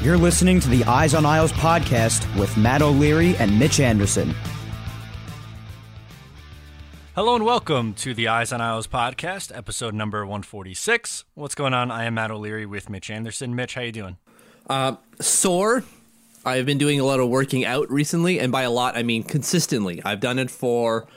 You're listening to the Eyes on Isles podcast with Matt O'Leary and Mitch Anderson. Hello and welcome to the Eyes on Isles podcast, episode number 146. What's going on? I am Matt O'Leary with Mitch Anderson. Mitch, how you doing? Uh, sore. I've been doing a lot of working out recently, and by a lot, I mean consistently. I've done it for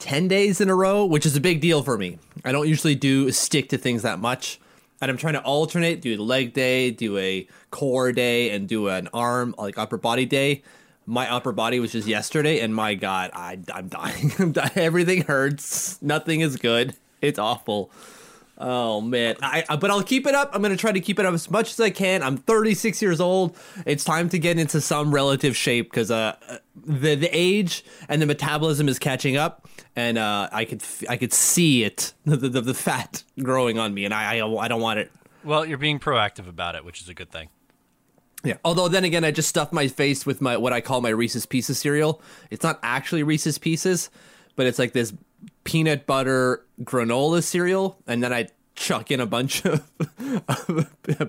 10 days in a row, which is a big deal for me. I don't usually do stick to things that much. And I'm trying to alternate, do a leg day, do a core day, and do an arm, like upper body day. My upper body was just yesterday, and my God, I, I'm dying. I'm dying. Everything hurts. Nothing is good. It's awful. Oh man, I, I, but I'll keep it up. I'm gonna try to keep it up as much as I can. I'm 36 years old. It's time to get into some relative shape because uh, the the age and the metabolism is catching up, and uh, I could I could see it the, the, the fat growing on me, and I, I I don't want it. Well, you're being proactive about it, which is a good thing. Yeah. Although then again, I just stuffed my face with my what I call my Reese's Pieces cereal. It's not actually Reese's Pieces, but it's like this peanut butter granola cereal, and then I chuck in a bunch of,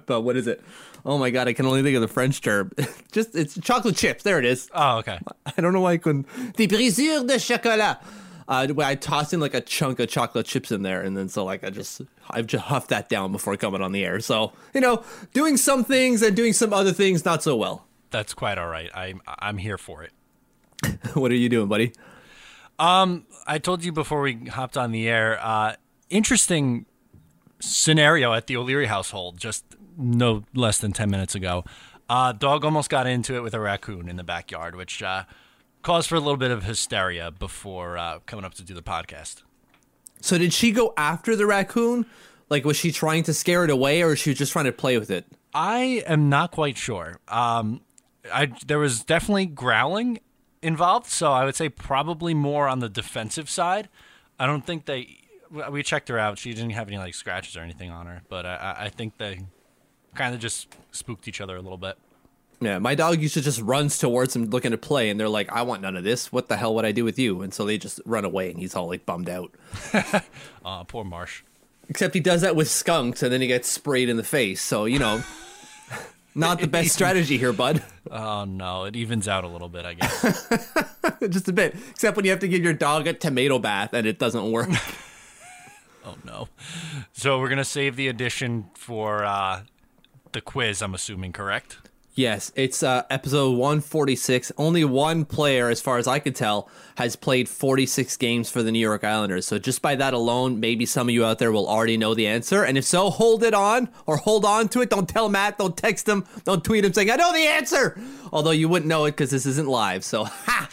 but what is it? Oh my god, I can only think of the French term. Just it's chocolate chips. There it is. Oh, okay. I don't know why I couldn't. Des brisures de chocolat. Uh, where I toss in like a chunk of chocolate chips in there, and then so like I just I've just huffed that down before coming on the air. So you know, doing some things and doing some other things not so well. That's quite all right. I'm I'm here for it. what are you doing, buddy? Um, I told you before we hopped on the air. Uh, interesting scenario at the O'Leary household just no less than 10 minutes ago. Uh, dog almost got into it with a raccoon in the backyard, which uh, caused for a little bit of hysteria before uh, coming up to do the podcast. So, did she go after the raccoon? Like, was she trying to scare it away, or was she just trying to play with it? I am not quite sure. Um, I there was definitely growling involved, so I would say probably more on the defensive side. I don't think they. We checked her out. She didn't have any like scratches or anything on her, but I, I think they kind of just spooked each other a little bit. Yeah, my dog used to just runs towards him looking to play, and they're like, "I want none of this. What the hell would I do with you?" And so they just run away, and he's all like bummed out. uh, poor Marsh. Except he does that with skunks, and then he gets sprayed in the face. So you know, not the best strategy here, bud. Oh no, it evens out a little bit, I guess. just a bit. Except when you have to give your dog a tomato bath, and it doesn't work. oh no. So we're gonna save the addition for uh, the quiz. I'm assuming, correct? Yes, it's uh, episode 146. Only one player, as far as I could tell, has played 46 games for the New York Islanders. So just by that alone, maybe some of you out there will already know the answer. And if so, hold it on or hold on to it. Don't tell Matt. Don't text him. Don't tweet him saying, I know the answer. Although you wouldn't know it because this isn't live. So, ha!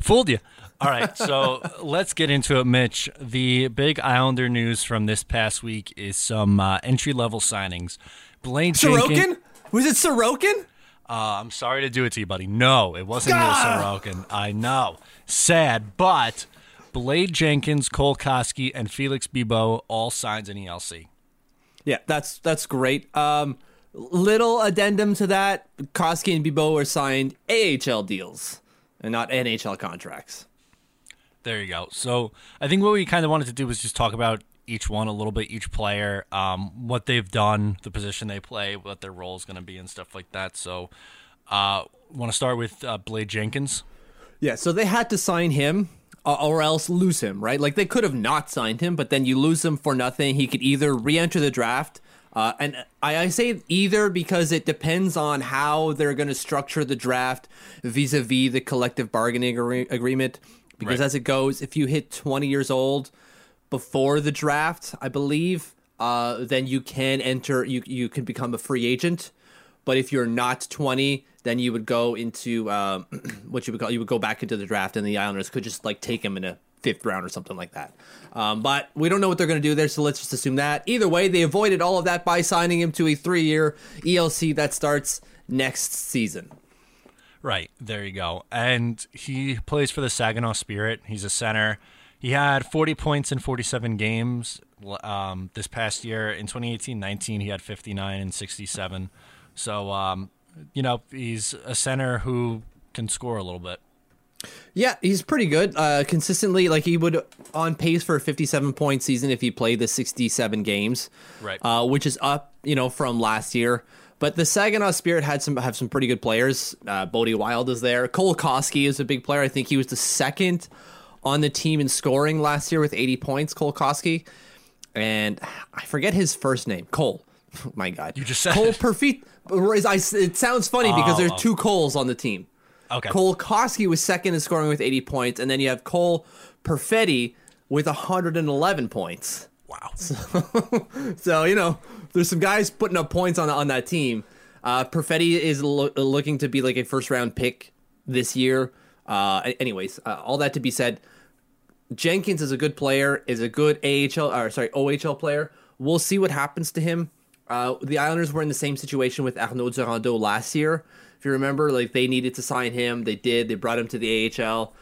Fooled you. All right, so let's get into it, Mitch. The big Islander news from this past week is some uh, entry level signings. Blade Sorokin? Jenkins. Was it Sorokin? Uh, I'm sorry to do it to you, buddy. No, it wasn't Ilya Sorokin. I know. Sad, but Blade Jenkins, Cole Coskey, and Felix Bibeau all signs an ELC. Yeah, that's that's great. Um, little addendum to that: Coskey and Bibeau are signed AHL deals and not NHL contracts. There you go. So I think what we kind of wanted to do was just talk about each one a little bit, each player, um, what they've done, the position they play, what their role is going to be, and stuff like that. So, uh, want to start with uh, Blade Jenkins? Yeah, so they had to sign him uh, or else lose him, right? Like they could have not signed him, but then you lose him for nothing. He could either re-enter the draft. Uh, and I, I say either because it depends on how they're going to structure the draft vis-a-vis the collective bargaining agree- agreement. Because Right. as it goes, if you hit 20 years old before the draft, I believe, uh, then you can enter. You you can become a free agent. But if you're not 20, then you would go into um, what you would call you would go back into the draft, and the Islanders could just like take him in a fifth round or something like that. Um, but we don't know what they're going to do there, so let's just assume that. Either way, they avoided all of that by signing him to a three-year ELC that starts next season. Right, there you go. And he plays for the Saginaw Spirit. He's a center. He had 40 points in 47 games um, this past year. In 2018 19, he had 59 and 67. So, um, you know, he's a center who can score a little bit. Yeah, he's pretty good. Uh, consistently, like he would on pace for a 57 point season if he played the 67 games, Right. Uh, which is up, you know, from last year. But the Saginaw Spirit had some have some pretty good players. Uh, Bode Wilde is there. Cole Coskey is a big player. I think he was the second on the team in scoring last year with 80 points. Cole Coskey, and I forget his first name. Cole. My God, You just said Cole it. Perfit. It sounds funny because Oh, there's two Coles on the team. Okay. Cole Coskey was second in scoring with 80 points, and then you have Cole Perfetti with 111 points. Wow. So you know, there's some guys putting up points on on that team. Uh, Perfetti is lo- looking to be like a first round pick this year. Uh, anyways, uh, all that to be said, Jenkins is a good player, is a good AHL or sorry OHL player. We'll see what happens to him. Uh, the Islanders were in the same situation with Arnaud Durandeau last year. If you remember, like they needed to sign him, they did. They brought him to the AHL.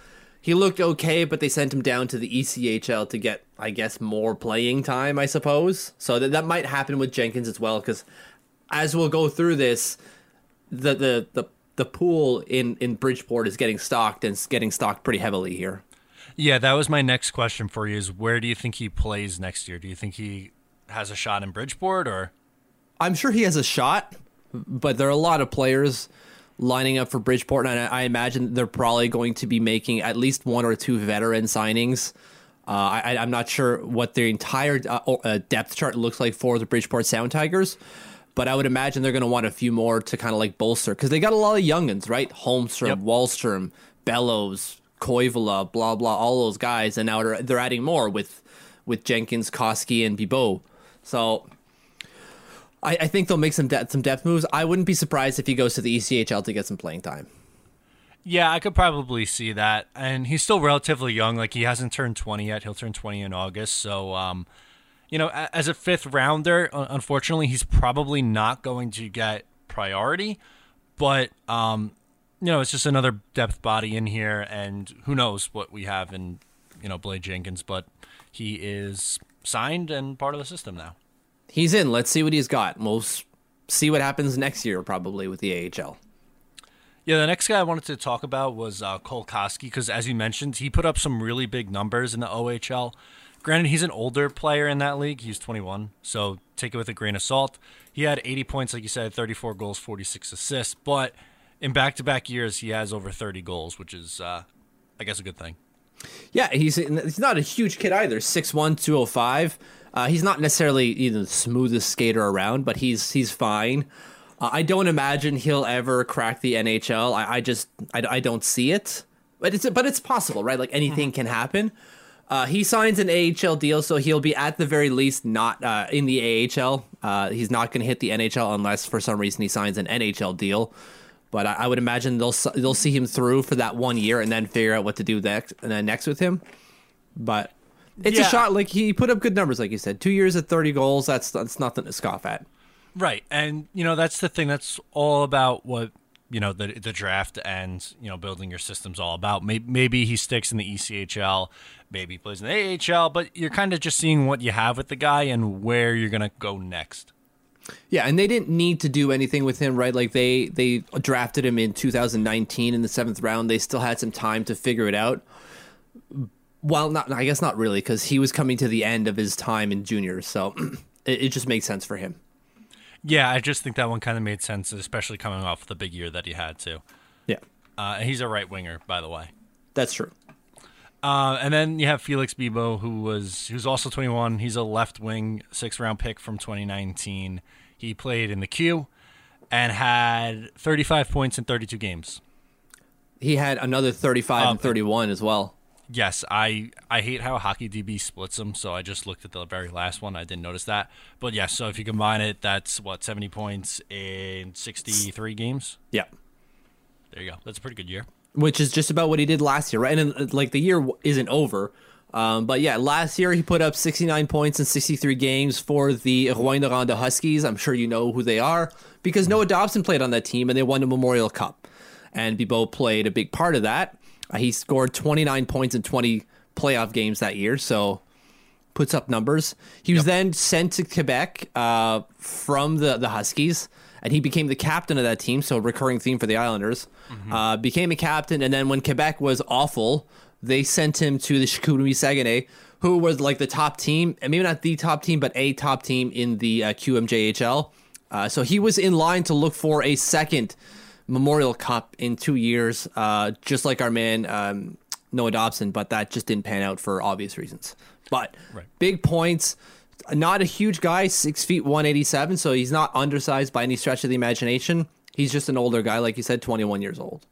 He looked okay, but they sent him down to the ECHL to get, I guess, more playing time. I suppose. So that that might happen with Jenkins as well, because as we'll go through this, the the the the pool in in Bridgeport is getting stocked and it's getting stocked pretty heavily here. Yeah, that was my next question for you is where do you think he plays next year? Do you think he has a shot in Bridgeport or I'm sure he has a shot, but there are a lot of players lining up for Bridgeport, and I, I imagine they're probably going to be making at least one or two veteran signings. Uh, I, I'm not sure what their entire uh, uh, depth chart looks like for the Bridgeport Sound Tigers, but I would imagine they're going to want a few more to kind of like bolster because they got a lot of youngins, right? Holmstrom, Yep. Wahlstrom, Bellows, Koivula, blah blah, all those guys, and now they're, they're adding more with with Jenkins, Coskey, and Bibeau. So I, I think they'll make some depth some depth moves. I wouldn't be surprised if he goes to the ECHL to get some playing time. Yeah, I could probably see that. And he's still relatively young. Like he hasn't turned 20 yet. He'll turn 20 in August. So, um, you know, as a fifth rounder, unfortunately, he's probably not going to get priority. But, um, you know, it's just another depth body in here. And who knows what we have in, you know, Blade Jenkins. But he is signed and part of the system now. He's in. Let's see what he's got. We'll see what happens next year, probably with the AHL. Yeah, the next guy I wanted to talk about was uh, Cole Coskey because, as you mentioned, he put up some really big numbers in the OHL. Granted, he's an older player in that league. He's 21, so take it with a grain of salt. He had 80 points, like you said, 34 goals, 46 assists. But in back-to-back years, he has over 30 goals, which is, uh, I guess, a good thing. Yeah, he's he's not a huge kid either. 6'1", 205. Uh, he's not necessarily even the smoothest skater around, but he's he's fine. Uh, I don't imagine he'll ever crack the NHL. I, I just I, I don't see it, but it's but it's possible, right? Like anything can happen. Uh, he signs an AHL deal, so he'll be at the very least not uh, in the AHL. Uh, he's not going to hit the NHL unless for some reason he signs an NHL deal. But I, I would imagine they'll they'll see him through for that one year and then figure out what to do next and then next with him. But it's a shot. Like he put up good numbers, like you said, two years at thirty goals. That's that's nothing to scoff at. Right, and you know that's the thing. That's all about what you know the the draft and you know building your system's all about. Maybe, maybe he sticks in the ECHL, maybe he plays in the AHL, but you're kind of just seeing what you have with the guy and where you're gonna go next. Yeah, and they didn't need to do anything with him, right? Like they they drafted him in 2019 in the seventh round. They still had some time to figure it out. Well, not I guess not really because he was coming to the end of his time in juniors, so it, it just makes sense for him. Yeah, I just think that one kind of made sense, especially coming off the big year that he had too. Yeah, Uh, he's a right winger, by the way. that's true. Uh, and then you have Felix Bibeau, who was who's also 21. He's a left wing, sixth round pick from 2019. He played in the Q and had 35 points in 32 games. He had another 35 and Um, 31 as well. Yes, I I hate how Hockey DB splits them, so I just looked at the very last one. I didn't notice that. But yes, so if you combine it, that's what 70 points in 63 games. Yeah. There you go. That's a pretty good year. Which is just about what he did last year, right? And uh, like the year isn't over, um, but yeah, last year he put up 69 points in 63 games for the Rouyn-Noranda Huskies. I'm sure you know who they are because Noah Dobson played on that team and they won the Memorial Cup, and Bibeau played a big part of that. Uh, he scored 29 points in 20 playoff games that year, so puts up numbers. He was then sent to Quebec uh, from the, the Huskies, and he became the captain of that team. So, recurring theme for the Islanders. Uh, became a captain, and then when Quebec was awful, they sent him to the Chicoutimi Saguenay, who was like the top team, and maybe not the top team, but a top team in the uh, QMJHL. Uh, so, he was in line to look for a second Memorial Cup in two years, uh, just like our man um, Noah Dobson, but that just didn't pan out for obvious reasons. But Right. big points. Not a huge guy, six feet one eighty seven, so he's not undersized by any stretch of the imagination. He's just an older guy, like you said, twenty one years old.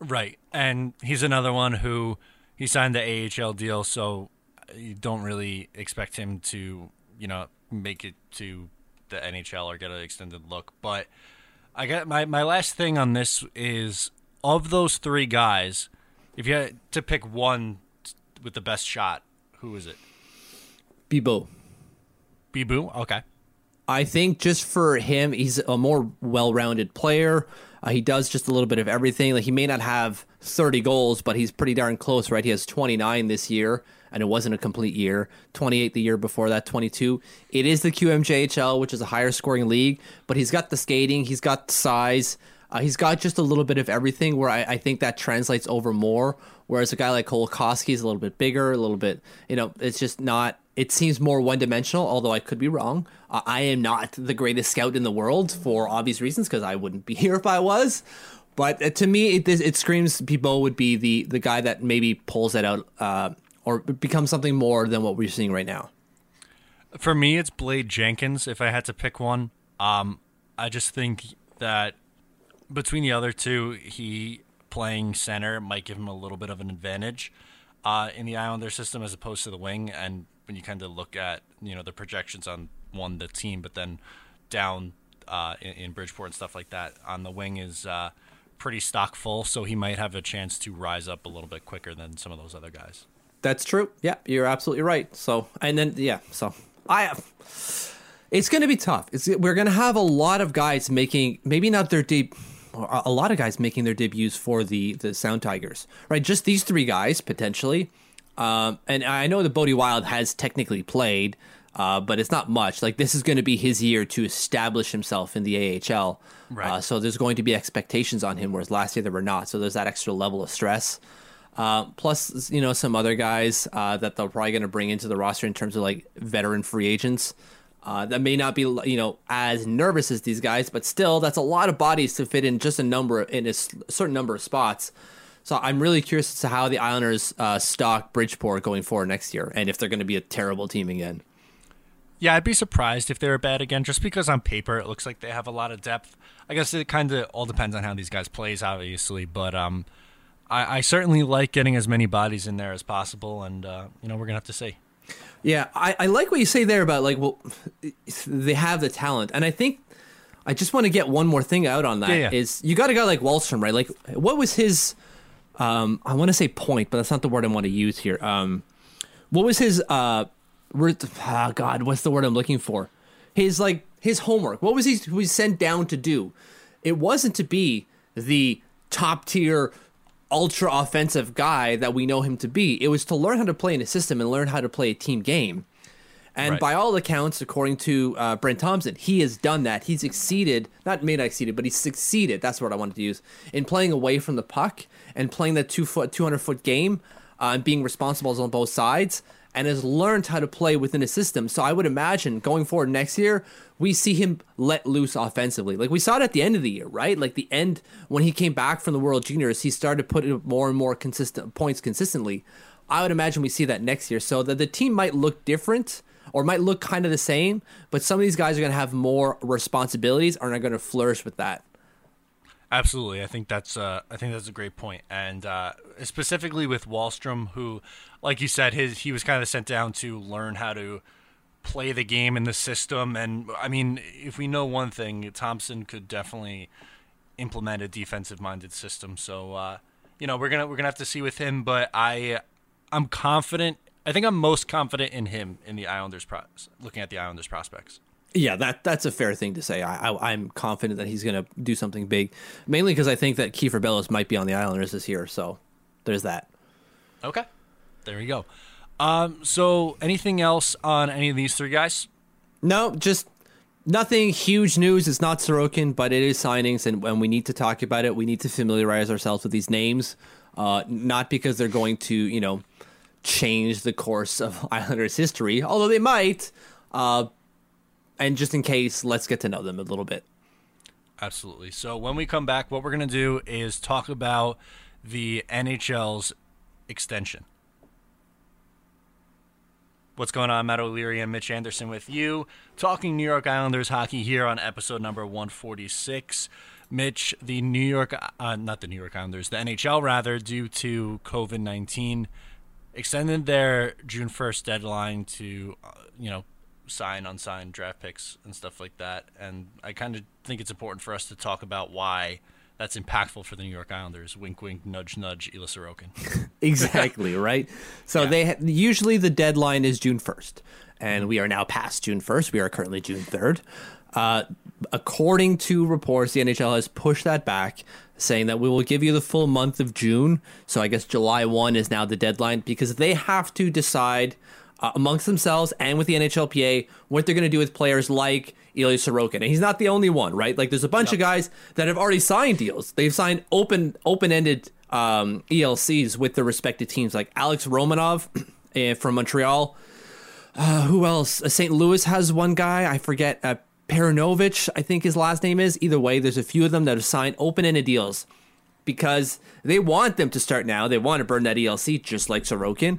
Right. And he's another one who he signed the AHL deal, so you don't really expect him to, you know, make it to the NHL or get an extended look. But I got my, my last thing on this is of those three guys, if you had to pick one with the best shot, who is it? Bibeau. Bibeau? Okay. I think just for him, he's a more well-rounded player. Uh, he does just a little bit of everything. Like he may not have 30 goals, but he's pretty darn close, right? He has 29 this year, and it wasn't a complete year. 28 the year before that, 22. It is the QMJHL, which is a higher scoring league, but he's got the skating, he's got the size, uh, he's got just a little bit of everything. Where I, I think that translates over more. Whereas a guy like Kolakowski is a little bit bigger, a little bit, you know, it's just not it seems more one dimensional, although I could be wrong. I am not the greatest scout in the world for obvious reasons because I wouldn't be here if I was. But uh, to me, it, it screams Bibeau would be the, the guy that maybe pulls that out uh, or becomes something more than what we're seeing right now. For me, it's Blade Jenkins. If I had to pick one, um, I just think that between the other two, he playing center might give him a little bit of an advantage uh, in the Islander system as opposed to the wing. And when you kind of look at you know the projections on one the team, but then down uh, in, in Bridgeport and stuff like that on the wing is uh, pretty stock full, so he might have a chance to rise up a little bit quicker than some of those other guys. That's true. Yeah, you're absolutely right. So, and then yeah, so I Have, it's going to be tough. It's, we're going to have a lot of guys making maybe not their deep a lot of guys making their debuts for the the Sound Tigers, right? Just these three guys potentially. Um, and I know that Bode Wilde has technically played, uh, but it's not much. Like this is going to be his year to establish himself in the AHL. Right. Uh, so there's going to be expectations on him, whereas last year there were not. So there's that extra level of stress. Uh, plus, you know, some other guys uh, that they're probably going to bring into the roster in terms of like veteran free agents. Uh, that may not be you know as nervous as these guys, but still, that's a lot of bodies to fit in just a number in a certain number of spots. So I'm really curious as to how the Islanders uh, stock Bridgeport going forward next year, and if they're going to be a terrible team again. Yeah, I'd be surprised if they were bad again, just because on paper it looks like they have a lot of depth. I guess it kind of all depends on how these guys plays, obviously, but um, I, I certainly like getting as many bodies in there as possible, and uh, you know we're gonna have to see. Yeah, I, I like what you say there about like, well, they have the talent, and I think I just want to get one more thing out on that. Yeah, yeah. Is you got a guy like Wahlstrom, right? Like, what was his? Um, I want to say point, but that's not the word I want to use here. Um, what was his? Uh, oh God, what's the word I'm looking for? His like his homework. What was he was sent down to do? It wasn't to be the top tier ultra offensive guy that we know him to be. It was to learn how to play in a system and learn how to play a team game. And Right. by all accounts, according to uh, Brent Thompson, he has done that. He's exceeded, not may not exceeded, but he's succeeded. That's what I wanted to use in playing away from the puck and playing that two foot, two hundred foot game, uh, and being responsible on both sides, and has learned how to play within a system. So I would imagine going forward next year, we see him let loose offensively. Like we saw it at the end of the year, right? Like the end when he came back from the World Juniors, he started putting more and more consistent points consistently. I would imagine we see that next year, so that the team might look different or might look kind of the same, but some of these guys are going to have more responsibilities and are going to flourish with that. Absolutely, I think that's uh, I think that's a great point. and uh, specifically with Wahlstrom, who, like you said, his he was kind of sent down to learn how to play the game in the system, and I mean, if we know one thing, Thompson could definitely implement a defensive-minded system. So, uh, you know, we're gonna we're gonna have to see with him, but I I'm confident. I think I'm most confident in him in the Islanders. Pro- looking at the Islanders prospects. Yeah, that that's a fair thing to say. I, I I'm confident that he's going to do something big, mainly because I think that Kieffer Bellows might be on the Islanders this year. So there's that. Okay, there we go. Um, so anything else on any of these three guys? No, just nothing huge news. It's not Sorokin, but it is signings, and when we need to talk about it, we need to familiarize ourselves with these names. Uh, not because they're going to, you know, change the course of Islanders history, although they might. Uh, and just in case, let's get to know them a little bit. Absolutely. So when we come back, what we're going to do is talk about the NHL's extension. What's going on, Matt O'Leary and Mitch Anderson with you, talking New York Islanders hockey here on episode number 146. Mitch, the New York, uh, not the New York Islanders, the NHL rather, due to COVID 19, extended their June 1st deadline to, uh, you know, sign unsigned draft picks and stuff like that. And I kind of think it's important for us to talk about why that's impactful for the New York Islanders. Wink, wink, nudge, nudge, Ilya Sorokin. exactly right so Yeah. they ha- usually the deadline is june 1st and we are now past june 1st we are currently june 3rd uh, according to reports the nhl has pushed that back saying that we will give you the full month of june so i guess july 1 is now the deadline because they have to decide uh, amongst themselves and with the NHLPA what they're going to do with players like Ilya Sorokin. And he's not the only one, right? Like there's a bunch of guys that have already signed deals. They've signed open open-ended um, ELCs with their respective teams, like Alex Romanov eh, from Montreal. Uh, who else? Uh, St. Louis has one guy. I forget. Uh, Perunovich, I think his last name is. Either way, there's a few of them that have signed open-ended deals because they want them to start now. They want to burn that ELC just like Sorokin.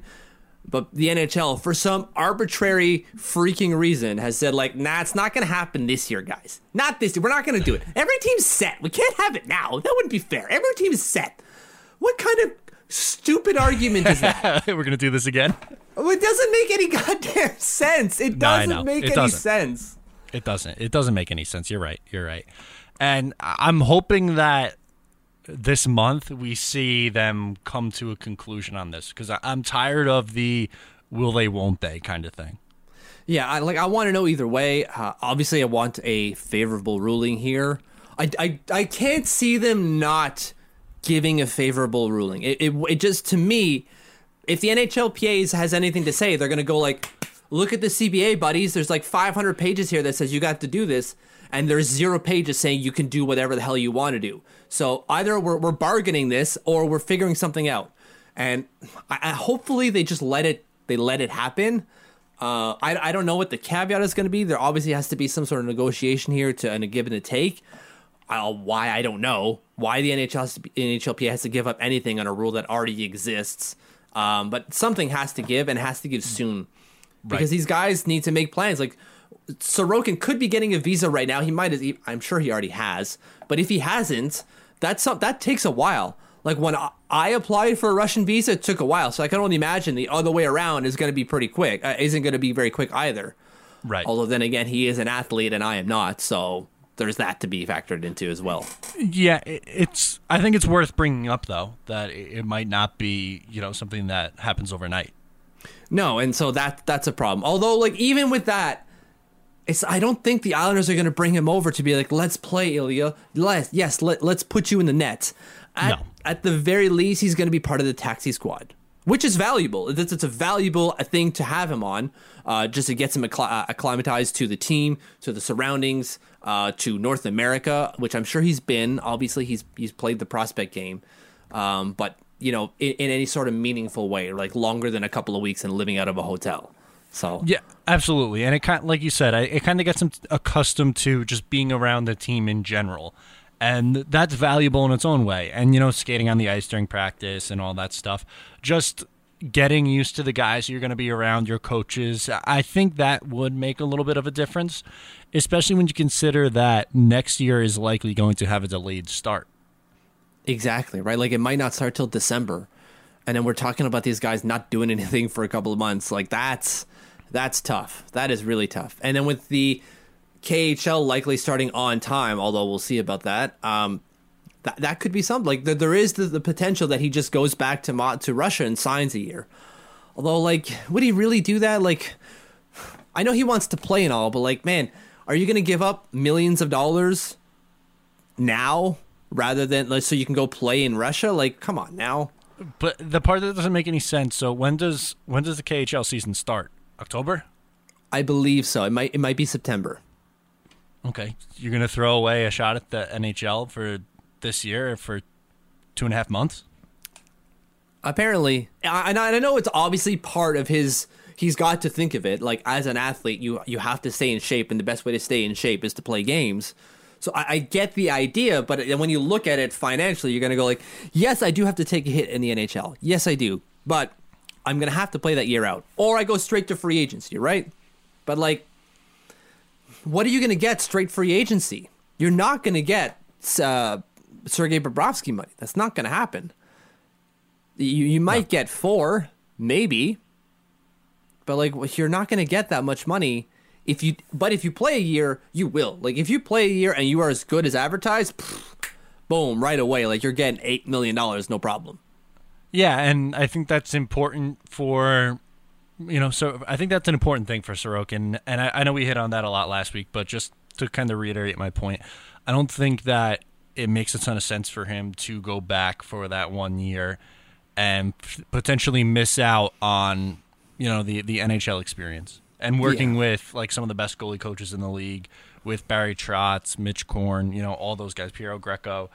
But the NHL, for some arbitrary freaking reason, has said, like, nah, it's not going to happen this year, guys. Not this year. We're not going to do it. Every team's set. We can't have it now. That wouldn't be fair. Every team is set. What kind of stupid argument is that? We're going to do this again? It doesn't make any goddamn sense. It doesn't make It any doesn't. sense. It doesn't. It doesn't make any sense. You're right. You're right. And I'm hoping that this month we see them come to a conclusion on this because I'm tired of the will they, won't they kind of thing. Yeah, I like. I want to know either way. Uh, obviously, I want a favorable ruling here. I, I, I can't see them not giving a favorable ruling. It, it, it just to me, if the NHLPA has anything to say, they're gonna go like, look at the CBA, buddies. There's like 500 pages here that says you got to do this, and there's zero pages saying you can do whatever the hell you want to do. So either we're, we're bargaining this or we're figuring something out. And I, I, hopefully they just let it they let it happen. Uh, I, I don't know what the caveat is going to be. There obviously has to be some sort of negotiation here to and a give and a take. Uh, why I don't know. Why the NHL has to be, NHLPA has to give up anything on a rule that already exists. Um, but something has to give and has to give soon because these guys need to make plans. Like Sorokin could be getting a visa right now. He might. Have, I'm sure he already has. But if he hasn't, that's some, that takes a while. Like when I- applied for a Russian visa, it took a while. So I can only imagine the other way around is going to be pretty quick. Uh, isn't going to be very quick either. Right. Although then again, he is an athlete and I am not. So there's that to be factored into as well. Yeah, it's. I think it's worth bringing up though that it, it might not be you know something that happens overnight. No, and so that that's a problem. Although, like even with that, it's I don't think the Islanders are going to bring him over to be like, let's play Ilya. Let yes, let let's put you in the net. At, No. at the very least, he's going to be part of the taxi squad, which is valuable. It's, it's a valuable thing to have him on, uh, just to get him uh, acclimatized to the team, to the surroundings, uh, to North America, which I'm sure he's been. Obviously, he's he's played the prospect game, um, but you know, in, in any sort of meaningful way, like longer than a couple of weeks and living out of a hotel. So Yeah, absolutely. And it kind like you said, I, it kind of gets him accustomed to just being around the team in general. And that's valuable in its own way. And, you know, skating on the ice during practice and all that stuff. Just getting used to the guys you're going to be around, your coaches. I think that would make a little bit of a difference, especially when you consider that next year is likely going to have a delayed start. Exactly, right? Like it might not start till December. And then we're talking about these guys not doing anything for a couple of months. Like that's that's tough. That is really tough. And then with the KHL likely starting on time, although we'll see about that. Um that, that could be something. Like there, there is the, the potential that he just goes back to to Russia and signs a year. Although like would he really do that? Like I know he wants to play and all, but like man, are you going to give up millions of dollars now rather than like so you can go play in Russia? Like, come on now. But the part that doesn't make any sense. So when does when does the KHL season start? October? I believe so. It might it might be September. Okay, you're gonna throw away a shot at the NHL for this year for two and a half months. Apparently, I- and I, know it's obviously part of his. He's got to think of it like as an athlete, you you have to stay in shape, and the best way to stay in shape is to play games. So I, I get the idea, but when you look at it financially, you're gonna go like, yes, I do have to take a hit in the NHL. Yes, I do, but I'm gonna have to play that year out, or I go straight to free agency, right? But like, what are you gonna get straight free agency? You're not gonna get uh, Sergei Bobrovsky money. That's not gonna happen. You you might get four, maybe, but like you're not gonna get that much money if you. But if you play a year, you will. Like if you play a year and you are as good as advertised, pff, boom, right away. Like you're getting eight million dollars, no problem. Yeah, and I think that's important for you know. So I think that's an important thing for Sorokin, and I, I know we hit on that a lot last week, but just to kind of reiterate my point, I don't think that it makes a ton of sense for him to go back for that one year and potentially miss out on you know the the NHL experience and working Yeah. with like some of the best goalie coaches in the league with Barry Trotz, Mitch Korn, you know all those guys, Piero Greco.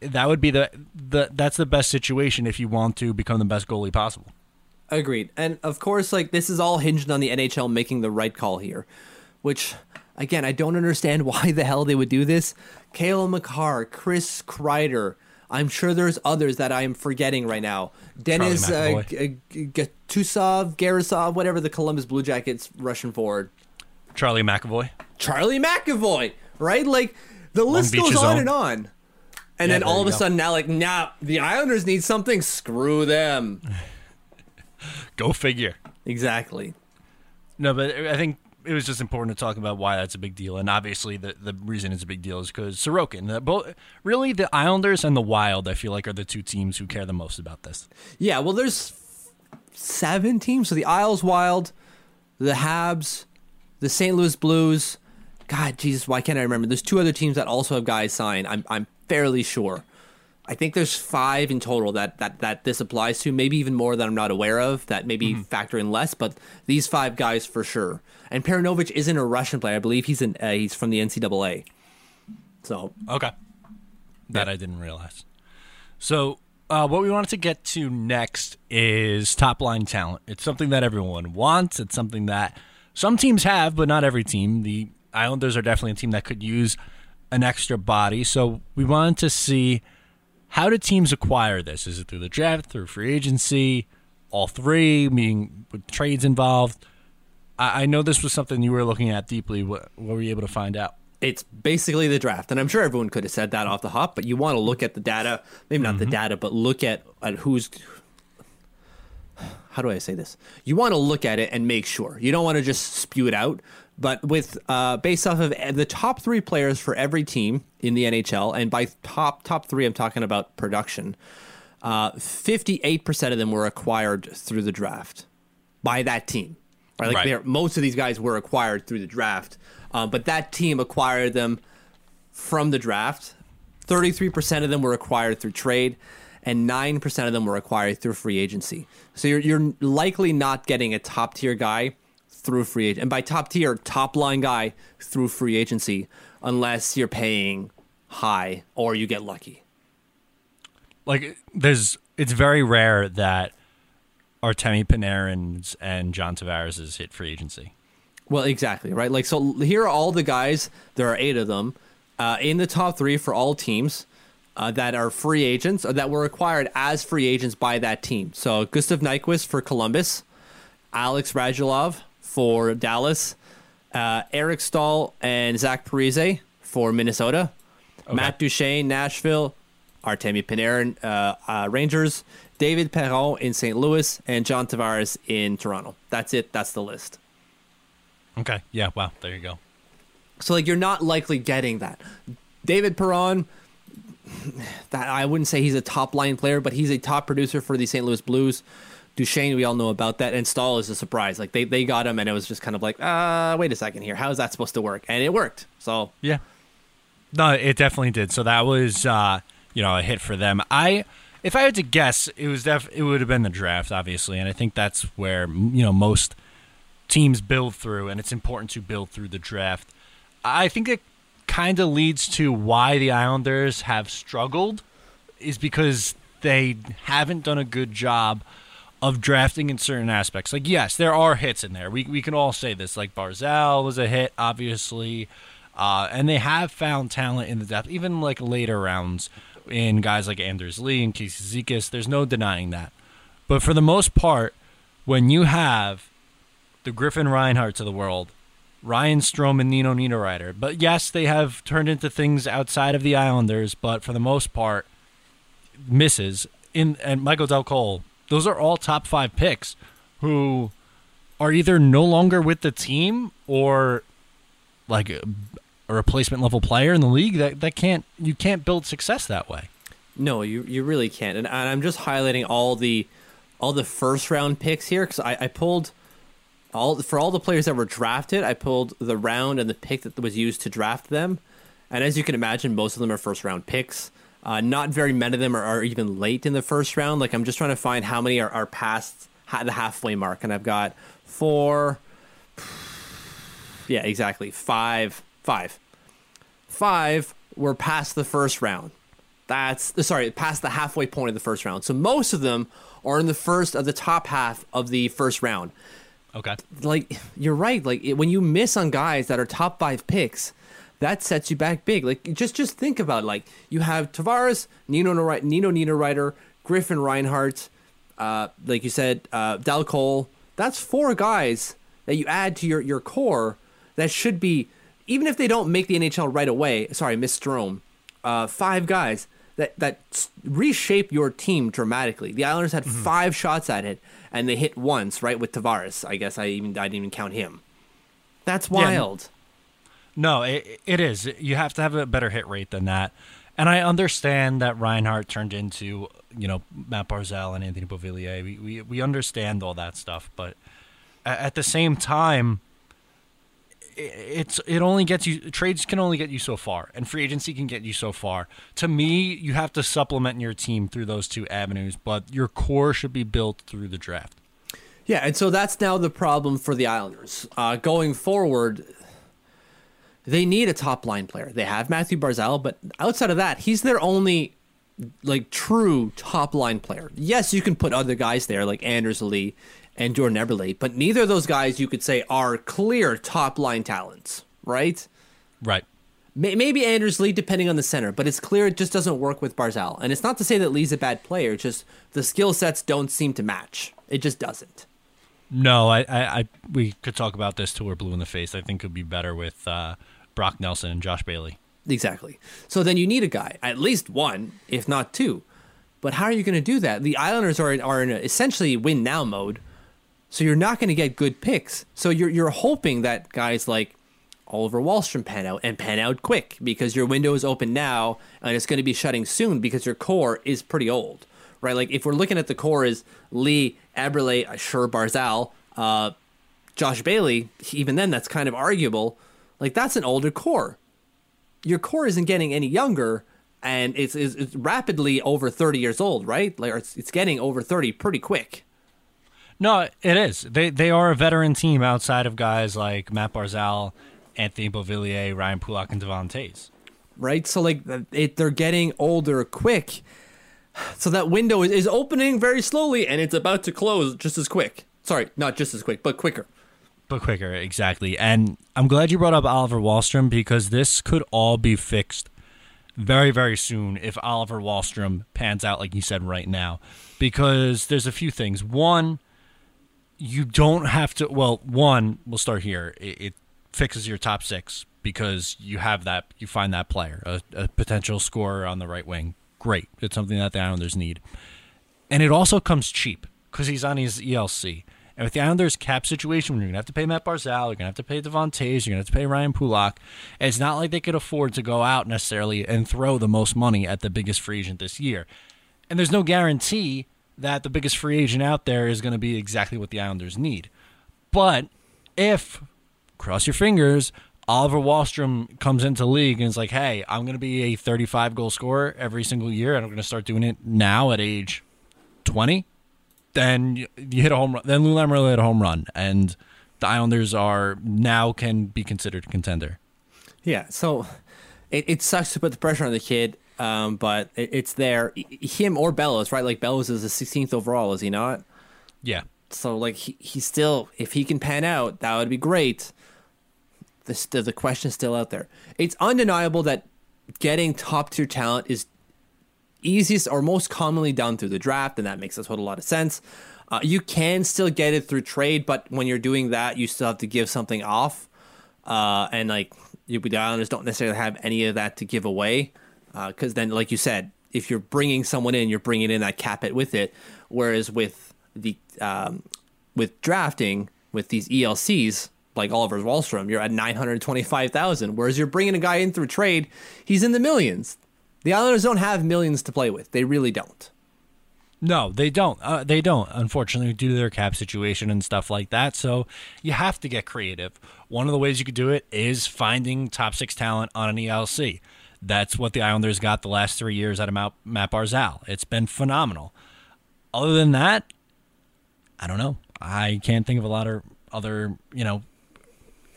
That would be the the that's the best situation if you want to become the best goalie possible. Agreed. And of course, like this is all hinged on the NHL making the right call here, which again I don't understand why the hell they would do this. Cale Makar, Chris Kreider. I'm sure there's others that I'm forgetting right now. Dennis uh. G- G- Gatusov, Garasov, whatever the Columbus Blue Jackets Russian forward. Charlie McAvoy. Charlie McAvoy, right? Like the list goes on own. and on. And Yeah, then all of a go. sudden now, like, nah, the Islanders need something. Screw them. Go figure. exactly. No, but I think it was just important to talk about why that's a big deal, and obviously the the reason it's a big deal is because Sorokin. The, both, really, the Islanders and the Wild, I feel like, are the two teams who care the most about this. Yeah, well, there's seven teams. So the Isles Wild, the Habs, the St. Louis Blues. God, Jesus, why can't I remember? There's two other teams that also have guys signed. I'm I'm fairly sure. I think there's five in total that that that this applies to. Maybe even more that I'm not aware of. That maybe factor in less, but these five guys for sure. And Perunovich isn't a Russian player. I believe he's an uh, he's from the NCAA. So Okay, that I didn't realize. So, uh, what we wanted to get to next is top line talent. It's something that everyone wants. It's something that some teams have, but not every team. The Islanders are definitely a team that could use an extra body. So, we wanted to see how do teams acquire this? Is it through the draft, through free agency, all three, meaning with trades involved? I, I know this was something you were looking at deeply. What, what were you able to find out? it's basically the draft. And I'm sure everyone could have said that off the hop, but you want to look at the data, maybe not the mm-hmm. data, but look at, at who's how do I say this? You want to look at it and make sure. You don't want to just spew it out. But with uh, based off of the top three players for every team in the NHL, and by top top three, I'm talking about production. Fifty-eight percent of them were acquired through the draft by that team. Right? Like Right. most of these guys were acquired through the draft. Uh, but that team acquired them from the draft. 33% of them were acquired through trade, and 9% of them were acquired through free agency. So you're, you're likely not getting a top tier guy through free agent. And by top tier, top line guy through free agency, unless you're paying high or you get lucky. Like there's it's very rare that Artemi Panarin's and John Tavares' hit free agency. Well, exactly, right? Like so here are all the guys, there are 8 of them uh, in the top 3 for all teams. Uh, that are free agents or that were acquired as free agents by that team. So Gustav Nyquist for Columbus, Alex Radulov for Dallas, uh, Eric Staal and Zach Parise for Minnesota, okay. Matt Duchene, Nashville, Artemi Panarin, uh, uh, Rangers, David Perron in St. Louis, and John Tavares in Toronto. That's it. That's the list. Okay. Yeah. Wow. There you go. So like you're not likely getting that. David Perron that I wouldn't say he's a top line player, but he's a top producer for the St. Louis Blues. Duchene, we all know about that, and Staal is a surprise. Like they, they got him, and it was just kind of like, uh, wait a second here, how is that supposed to work? And it worked. So yeah, no, it definitely did. So that was uh, you know a hit for them. I, if I had to guess, it was def it would have been the draft, obviously, and I think that's where you know most teams build through, and it's important to build through the draft. I think it kind of leads to why the Islanders have struggled is because they haven't done a good job of drafting in certain aspects. Like, yes, there are hits in there. We, we can all say this. Like, Barzal was a hit, obviously. Uh, and they have found talent in the depth, even like later rounds in guys like Anders Lee and Casey Cizikas. There's no denying that. But for the most part, when you have the Griffin Reinharts of the world Ryan Strome and Nino Niederreiter. But yes, they have turned into things outside of the Islanders, but for the most part, misses. In and Michael Dal Colle, those are all top five picks who are either no longer with the team or like a, a replacement level player in the league. That that can't you can't build success that way. No, you you really can't. And, I'm just highlighting all the all the first round picks here because I, I pulled all for all the players that were drafted, I pulled the round and the pick that was used to draft them. And as you can imagine, most of them are first round picks. Uh, not very many of them are, are, even late in the first round. Like I'm just trying to find how many are, are past the halfway mark, and I've got four. Yeah, exactly five, five, five were past the first round. That's sorry, past the halfway point of the first round. So most of them are in the first of the top half of the first round. Okay. Like you're right. Like when you miss on guys that are top five picks, that sets you back big. Like just just think about it. like you have Tavares, Nino Nino Niederreiter, Griffin Reinhart, uh, like you said, uh, Dal Colle. That's four guys that you add to your your core that should be even if they don't make the NHL right away. Sorry, Miss Strome. Uh, five guys that that reshape your team dramatically. The Islanders had mm-hmm. five shots at it, and they hit once, right, with Tavares. I guess I even I didn't even count him. That's wild. Yeah. No, it, it is. You have to have a better hit rate than that. And I understand that Reinhart turned into, you know, Matt Barzal and Anthony Beauvillier. We, we, we understand all that stuff. But at the same time, it's it only gets you trades can only get you so far and free agency can get you so far to me you have to supplement your team through those two avenues but your core should be built through the draft yeah and so that's now the problem for the islanders uh, going forward they need a top line player they have matthew barzal but outside of that he's their only like true top line player yes you can put other guys there like anders lee and Jordan Eberle, but neither of those guys you could say are clear top line talents, right? Right. Maybe Anders Lee, depending on the center, but it's clear it just doesn't work with Barzal. And it's not to say that Lee's a bad player; just the skill sets don't seem to match. It just doesn't. No, I, I, I, we could talk about this till we're blue in the face. I think it would be better with uh, Brock Nelson and Josh Bailey. Exactly. So then you need a guy, at least one, if not two. But how are you going to do that? The Islanders are are in essentially win now mode so you're not going to get good picks. So you're you're hoping that guys like Oliver Wahlstrom pan out and pan out quick because your window is open now and it's going to be shutting soon because your core is pretty old, right? Like if we're looking at the core is Lee, Eberle, sure Barzal, uh, Josh Bailey. Even then, that's kind of arguable. Like that's an older core. Your core isn't getting any younger, and it's, it's, it's rapidly over 30 years old, right? Like it's, it's getting over 30 pretty quick. No, it is. They they are a veteran team outside of guys like Matt Barzal, Anthony Beauvillier, Ryan Pulock, and Devon Toews. Right. So like it, they're getting older quick. So that window is, is opening very slowly, and it's about to close just as quick. Sorry, not just as quick, but quicker. But quicker, exactly. And I'm glad you brought up Oliver Wahlstrom because this could all be fixed very, very soon if Oliver Wahlstrom pans out like you said right now. Because there's a few things. One, you don't have to. Well, one, we'll start here. It, it fixes your top six because you have that. You find that player, a, a potential scorer on the right wing. Great. It's something that the Islanders need, and it also comes cheap because he's on his ELC. And with the Islanders' cap situation, you're going to have to pay Matt Barzal, you're going to have to pay Devon Toews, you're going to have to pay Ryan Pulock. It's not like they could afford to go out necessarily and throw the most money at the biggest free agent this year. And there's no guarantee that the biggest free agent out there is going to be exactly what the Islanders need. But if, cross your fingers, Oliver Wahlstrom comes into league and is like, hey, I'm going to be a 35 goal scorer every single year, and I'm going to start doing it now at age 20, then you, hit a home run. Then Lou Lamoriello hit a home run, and the Islanders are now can be considered a contender. Yeah, so it, it sucks to put the pressure on the kid, um, but it, it's there. Him or Bellows, right? Like Bellows is the 16th overall, is he not? Yeah. So like he, he still, if he can pan out, that would be great. The, the, the question is still out there. It's undeniable that getting top tier talent is easiest or most commonly done through the draft, and that makes a total lot of sense. Uh, you can still get it through trade, but when you're doing that, you still have to give something off. Uh, and like the Islanders don't necessarily have any of that to give away, because uh, then, like you said, if you're bringing someone in, you're bringing in that cap it with it. Whereas with the um, with drafting with these ELCs like Oliver Wahlstrom, you're at nine hundred twenty-five thousand. Whereas you're bringing a guy in through trade, he's in the millions. The Islanders don't have millions to play with. They really don't. No, they don't. Uh, they don't, unfortunately, due to their cap situation and stuff like that. So you have to get creative. One of the ways you could do it is finding top six talent on an ELC. That's what the Islanders got the last three years out of Matt Barzal. It's been phenomenal. Other than that, I don't know. I can't think of a lot of other, you know,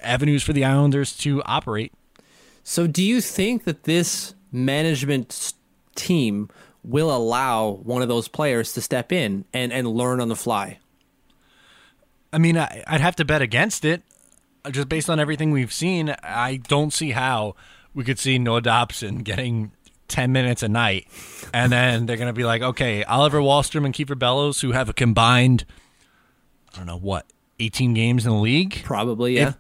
avenues for the Islanders to operate. So, do you think that this management team will allow one of those players to step in and, and learn on the fly? I mean, I, would have to bet against it. Uh, just based on everything we've seen, I don't see how we could see Noah Dobson getting 10 minutes a night. And then they're going to be like, okay, Oliver Wahlstrom and Kieffer Bellows, who have a combined, I don't know, what, 18 games in the league? Probably, yeah. If,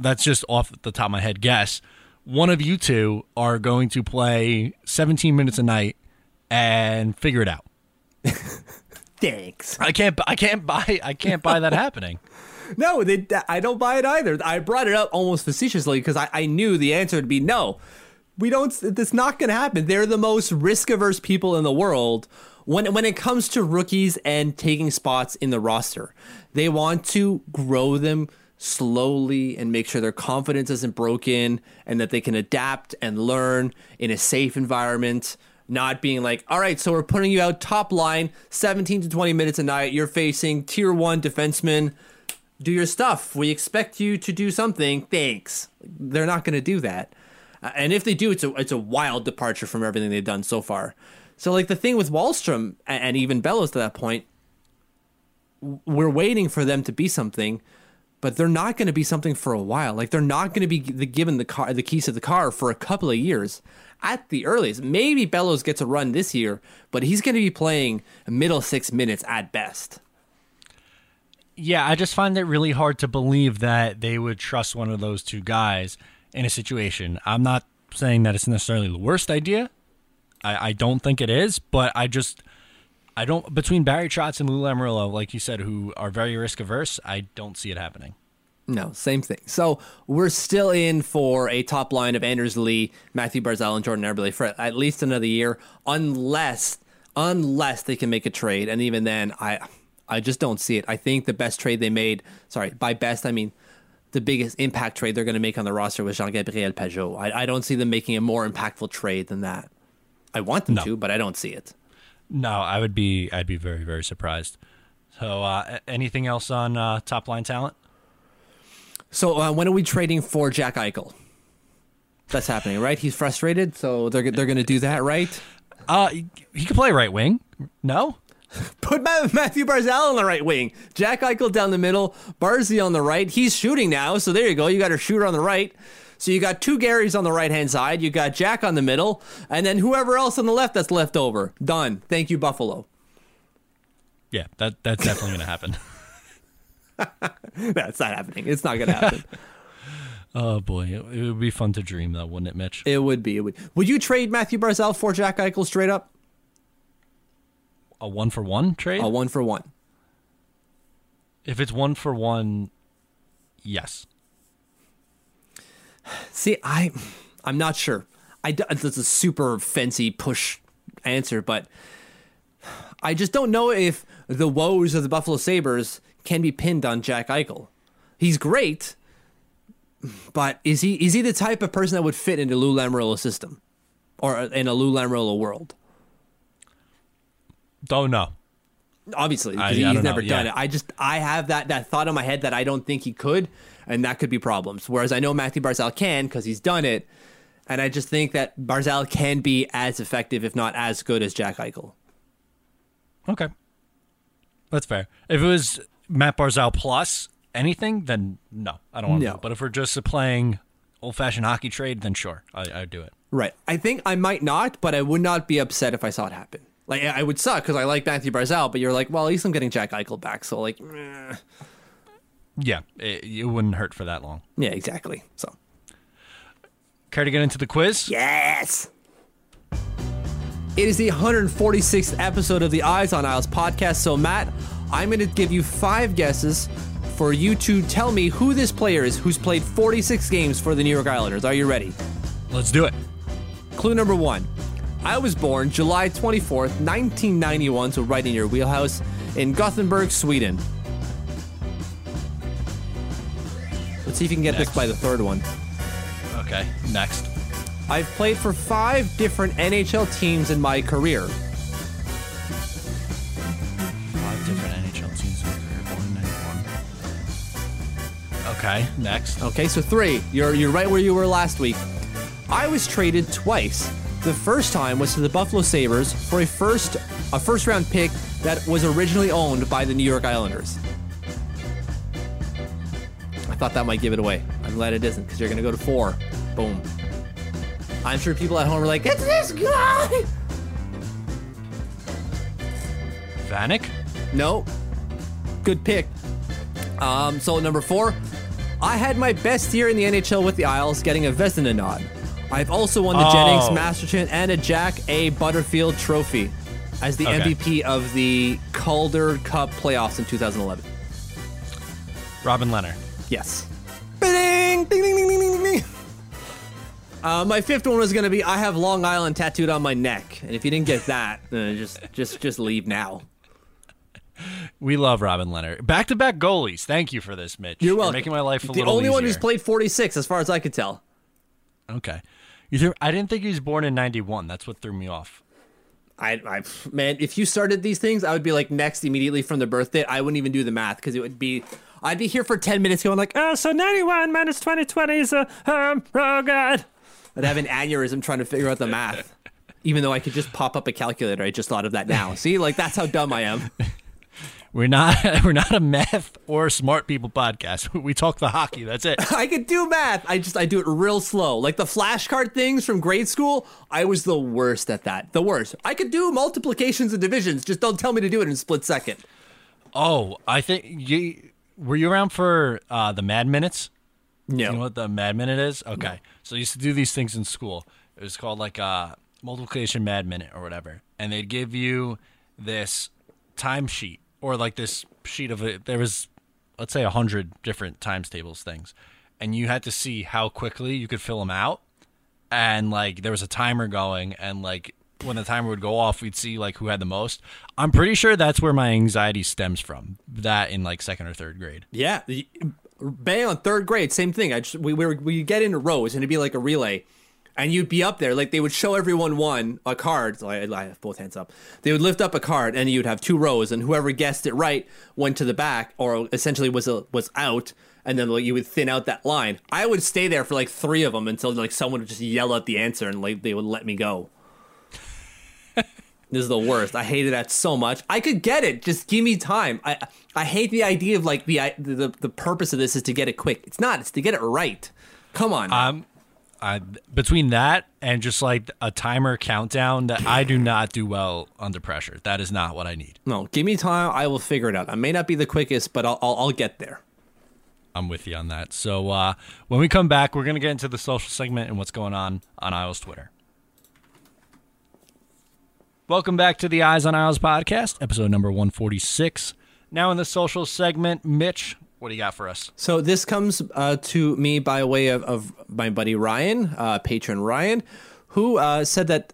that's just off the top of my head guess one of you two are going to play 17 minutes a night and figure it out. Thanks. I can't. I can't buy. I can't buy that happening. No, they, I don't buy it either. I brought it up almost facetiously because I, I knew the answer would be no. We don't. It's not going to happen. They're the most risk averse people in the world when when it comes to rookies and taking spots in the roster. They want to grow them slowly and make sure their confidence isn't broken and that they can adapt and learn in a safe environment. Not being like, all right, so we're putting you out top line, 17 to 20 minutes a night. You're facing tier one defensemen. Do your stuff. We expect you to do something. Thanks. They're not going to do that. Uh, and if they do, it's a, it's a wild departure from everything they've done so far. So, like the thing with Wahlstrom and, and even Bellows to that point, we're waiting for them to be something but they're not going to be something for a while. Like they're not going to be given the car, the keys to the car for a couple of years at the earliest. Maybe Bellows gets a run this year, but he's going to be playing middle six minutes at best. Yeah, I just find it really hard to believe that they would trust one of those two guys in a situation. I'm not saying that it's necessarily the worst idea. I, I don't think it is, but I just I don't between Barry Trotz and Lou Lamoriello, like you said, who are very risk averse. I don't see it happening. No, same thing. So we're still in for a top line of Anders Lee, Matthew Barzal, and Jordan Eberle for at least another year, unless unless they can make a trade. And even then, I I just don't see it. I think the best trade they made, sorry, by best I mean the biggest impact trade they're going to make on the roster was Jean Gabriel Pageau. I, I don't see them making a more impactful trade than that. I want them No. to, but I don't see it. No, I would be. I'd be very, very surprised. So, uh, anything else on uh, top line talent? So uh, when are we trading for Jack Eichel? That's happening, right? He's frustrated, so they're they're going to do that, right? Uh, he, he could play right wing. No, Put Matthew Barzal on the right wing, Jack Eichel down the middle, Barzy on the right. He's shooting now, so there you go. You got a shooter on the right. So you got two Garys on the right hand side. You got Jack on the middle, and then whoever else on the left that's left over. Done. Thank you, Buffalo. yeah, that that's definitely gonna happen. That's not happening. It's not going to happen. Oh boy, it, it would be fun to dream, though, wouldn't it, Mitch? it would be. It would. Would you trade Matthew Barzal for Jack Eichel straight up? A one for one trade? A one for one. If it's one for one, yes. See, I, I'm not sure. I that's a super fancy push answer, but I just don't know if the woes of the Buffalo Sabres can be pinned on Jack Eichel. He's great, but is he is he the type of person that would fit into Lou Lamoriello's system or uh, in a Lou Lamoriello world? Don't know. Obviously, I- because I he's know, never done yeah. it. I just I have that that thought in my head that I don't think he could, and that could be problems. Whereas I know Matthew Barzal can because he's done it, and I just think that Barzal can be as effective, if not as good, as Jack Eichel. Okay, that's fair. If it was Matt Barzal plus anything, then no, I don't want to. No. But if we're just playing old fashioned hockey trade, then sure, I, I'd do it. Right. I think I might not, but I would not be upset if I saw it happen. Like I would suck because I like Matthew Barzal, but you're like, well, at least I'm getting Jack Eichel back, so like, eh. Yeah, it, it wouldn't hurt for that long. yeah, exactly. So Care to get into the quiz? yes. It is the 146th episode of the Eyes on Isles podcast. So Matt, I'm going to give you five guesses for you to tell me who this player is who's played 46 games for the New York Islanders. Are you ready? Let's do it. Clue number one. I was born July 24th, 1991, so right in your wheelhouse, in Gothenburg, Sweden. Let's see if you can get this by the third one. Okay, next. I've played for five different NHL teams in my career. Five different NHL teams in my career, born in 91. Okay, next. Okay, so three. You're you're right where you were last week. I was traded twice. The first time was to the Buffalo Sabres for a first a first round pick that was originally owned by the New York Islanders. I thought that might give it away. I'm glad it isn't because you're gonna go to four. Boom. I'm sure people at home are like, it's this guy. Vanek? No. Good pick. Um, so number four, I had my best year in the NHL with the Isles, getting a Vezina nod. I've also won the Oh. Jennings Masterton and a Jack A. Butterfield Trophy as the Okay. MVP of the Calder Cup playoffs in 2011. Robin Lehner. Yes. Ding, ding, ding, ding, ding, ding, ding. Uh, my fifth one was going to be I have Long Island tattooed on my neck, and if you didn't get that, uh, just just just leave now. We love Robin Lehner. Back to back goalies. Thank you for this, Mitch. You're welcome. making my life a the little only one who's played 46, as far as I could tell. Okay. You threw, I didn't think he was born in 91. That's what threw me off. I, I, man, if you started these things, I would be like next immediately from the birth date. I wouldn't even do the math because it would be, I'd be here for 10 minutes going like, oh, so 91 minus 2020 is a, um, oh God. I'd have an aneurysm trying to figure out the math. Even though I could just pop up a calculator, I just thought of that now. See, like that's how dumb I am. We're not we're not a math or smart people podcast. We talk the hockey. That's it. I could do math. I just I do it real slow. Like the flashcard things from grade school, I was the worst at that. The worst. I could do multiplications and divisions. Just don't tell me to do it in a split second. Oh, I think you were you around for uh, the Mad Minutes? No. You know what the Mad Minute is? Okay. So I used to do these things in school. It was called like a multiplication Mad Minute or whatever. And they'd give you this timesheet or like this sheet of it. There was, let's say, a hundred different times tables things. And you had to see how quickly you could fill them out. And like there was a timer going. And like when the timer would go off, we'd see like who had the most. I'm pretty sure that's where my anxiety stems from. That in like second or third grade. Yeah, bang on third grade, same thing. I just we we we get into rows and it'd be like a relay, and you'd be up there like they would show everyone one a card. So I, I have both hands up. They would lift up a card and you'd have two rows, and whoever guessed it right went to the back or essentially was a, was out. And then like, you would thin out that line. I would stay there for like three of them until like someone would just yell out the answer and like they would let me go. This is the worst. I hated that so much. I could get it. Just give me time. I I hate the idea of like the the the purpose of this is to get it quick. It's not. It's to get it right. Come on. Um, I, between that and just like a timer countdown, that I do not do well under pressure. That is not what I need. no, give me time. I will figure it out. I may not be the quickest, but I'll I'll, I'll get there. I'm with you on that. So uh, when we come back, we're gonna get into the social segment and what's going on on Isles Twitter. Welcome back to the Eyes on Isles podcast, episode number 146. Now in the social segment, Mitch, what do you got for us? So this comes uh, to me by way of, of my buddy Ryan, uh, patron Ryan, who uh, said that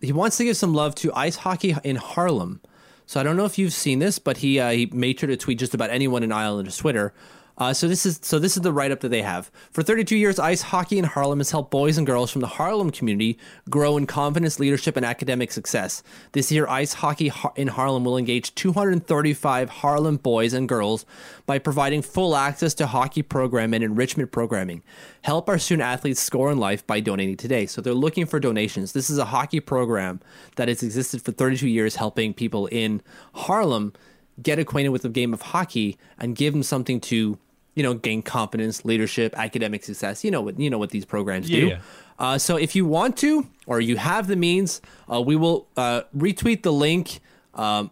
he wants to give some love to ice hockey in Harlem. So I don't know if you've seen this, but he uh, he made sure to tweet just about anyone in Islanders Twitter. Uh, so this is so this is the write up that they have. For 32 years, ice hockey in Harlem has helped boys and girls from the Harlem community grow in confidence, leadership, and academic success. This year, ice hockey in Harlem will engage 235 Harlem boys and girls by providing full access to hockey program and enrichment programming. Help our student athletes score in life by donating today. So they're looking for donations. This is a hockey program that has existed for 32 years, helping people in Harlem get acquainted with the game of hockey and give them something to you know, gain confidence, leadership, academic success. You know what you know what these programs do. Yeah. Uh, so if you want to, or you have the means, uh, we will uh, retweet the link um,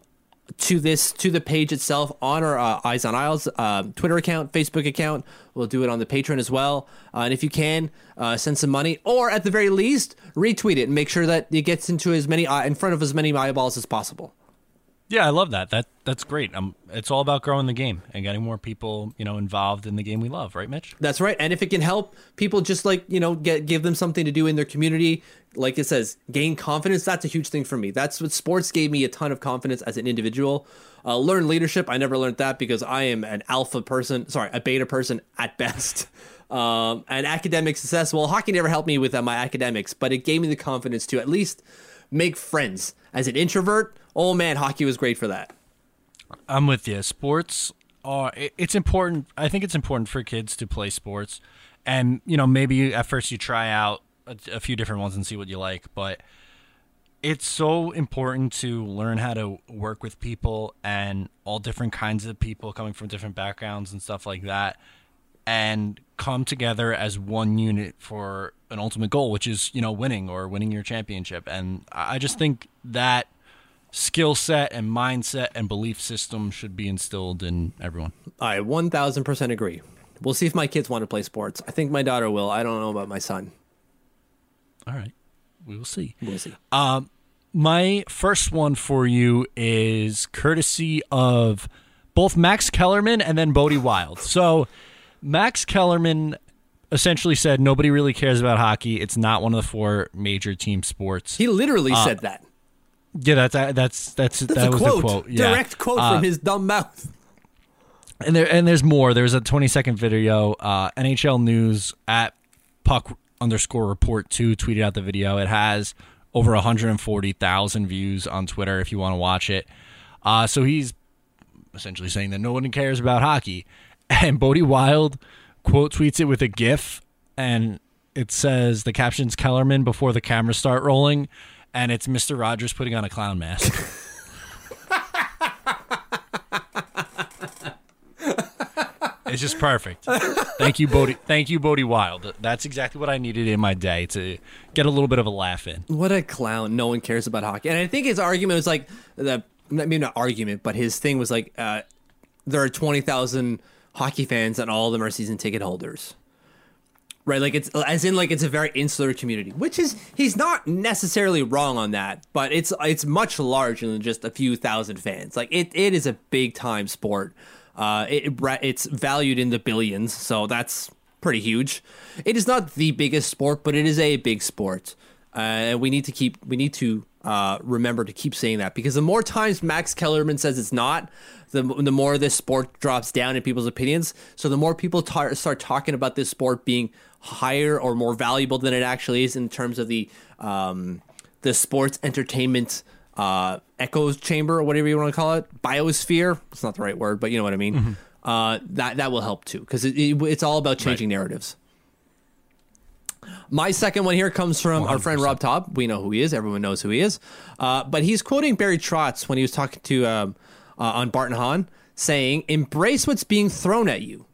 to this to the page itself on our uh, Eyes on Isles uh, Twitter account, Facebook account. We'll do it on the Patreon as well. Uh, and if you can, send some money, or at the very least, retweet it and make sure that it gets into as many in front of as many eyeballs as possible. Yeah, I love that. That that's great. Um, it's all about growing the game and getting more people, you know, involved in the game we love, right, Mitch? That's right. And if it can help people just like, you know, get give them something to do in their community, like it says, gain confidence, that's a huge thing for me. That's what sports gave me a ton of confidence as an individual. Uh, learn leadership. I never learned that because I am an alpha person, sorry, a beta person at best. Um, and academic success, well, hockey never helped me with uh, my academics, but it gave me the confidence to at least make friends. As an introvert, oh man, hockey was great for that. I'm with you. Sports are it's important. I think it's important for kids to play sports, and you know maybe at first you try out a, a few different ones and see what you like, but it's so important to learn how to work with people and all different kinds of people coming from different backgrounds and stuff like that and come together as one unit for an ultimate goal which is you know winning or winning your championship and i just think that skill set and mindset and belief system should be instilled in everyone. I 1000% agree. We'll see if my kids want to play sports. I think my daughter will. I don't know about my son. All right. We will see. We'll see. Um, my first one for you is courtesy of both Max Kellerman and then Bode Wilde. So, Max Kellerman essentially said nobody really cares about hockey. It's not one of the four major team sports. He literally uh, said that. Yeah, that's that's that's, that's that was quote. the quote. Yeah. Direct quote uh, from his dumb mouth. And there and there's more. There's a 20 second video. Uh, NHL News at puck underscore report two tweeted out the video. It has over 140,000 views on Twitter if you want to watch it. Uh, so he's essentially saying that no one cares about hockey. And Bode Wilde quote tweets it with a GIF, and it says the captions Kellerman before the cameras start rolling and it's Mr. Rogers putting on a clown mask. it's just perfect. Thank you, Bode. Thank you, Bode Wilde. That's exactly what I needed in my day to get a little bit of a laugh in. What a clown! No one cares about hockey, and I think his argument was like the maybe not argument, but his thing was like uh, there are twenty thousand hockey fans, and all of them are season ticket holders right? Like it's as in like it's a very insular community which is he's not necessarily wrong on that but it's it's much larger than just a few thousand fans. Like it, it is a big time sport. Uh it, it's valued in the billions so that's pretty huge. It is not the biggest sport but it is a big sport. Uh, and we need to keep we need to uh, remember to keep saying that because the more times Max Kellerman says it's not, the, the more this sport drops down in people's opinions. So the more people tar- start talking about this sport being higher or more valuable than it actually is in terms of the um, the sports entertainment uh, echo chamber or whatever you want to call it, biosphere. It's not the right word, but you know what I mean. Mm-hmm. Uh, that that will help too because it, it, it's all about changing right. narratives. My second one here comes from 100%. our friend Rob Top. We know who he is. Everyone knows who he is. Uh, but he's quoting Barry Trotz when he was talking to um, uh, on Barton Hahn, saying, "Embrace what's being thrown at you.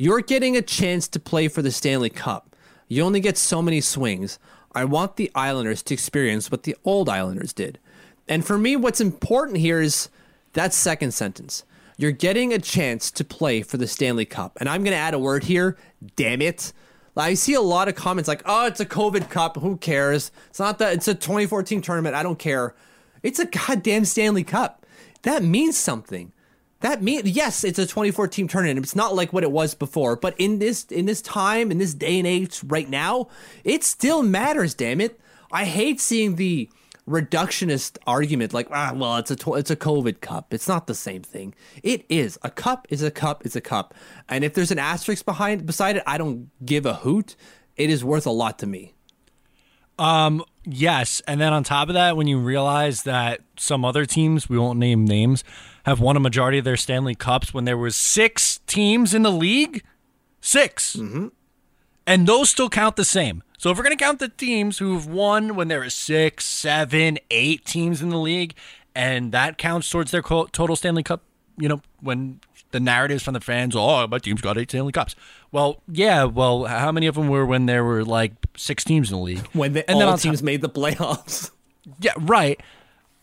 You're getting a chance to play for the Stanley Cup. You only get so many swings. I want the Islanders to experience what the old Islanders did." And for me, what's important here is that second sentence. You're getting a chance to play for the Stanley Cup. And I'm going to add a word here. Damn it. I see a lot of comments like, "Oh, it's a COVID Cup. Who cares? It's not that. It's a 2014 tournament. I don't care. It's a goddamn Stanley Cup. That means something. That mean yes, it's a 2014 tournament. It's not like what it was before, but in this in this time in this day and age right now, it still matters. Damn it! I hate seeing the reductionist argument like ah well it's a it's a covid cup it's not the same thing it is a cup is a cup is a cup and if there's an asterisk behind beside it i don't give a hoot it is worth a lot to me um yes and then on top of that when you realize that some other teams we won't name names have won a majority of their stanley cups when there was six teams in the league? 6 mm-hmm. and those still count the same. So if we're going to count the teams who've won when there are six, seven, eight teams in the league, and that counts towards their total Stanley Cup, you know, when the narratives from the fans, oh, my team's got eight Stanley Cups. Well, yeah, well, how many of them were when there were like six teams in the league? When the, and all then teams t- made the playoffs. Yeah, right.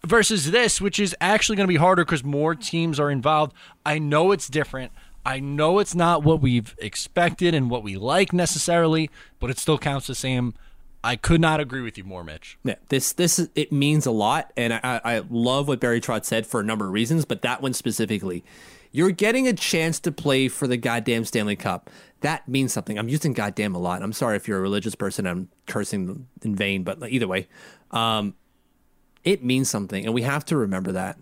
Versus this, which is actually going to be harder because more teams are involved. I know it's different. I know it's not what we've expected and what we like necessarily, but it still counts the same. I could not agree with you more, Mitch. Yeah, this this it means a lot, and I, I love what Barry Trotz said for a number of reasons, but that one specifically, you're getting a chance to play for the goddamn Stanley Cup. That means something. I'm using goddamn a lot. I'm sorry if you're a religious person. I'm cursing in vain, but either way, um, it means something, and we have to remember that.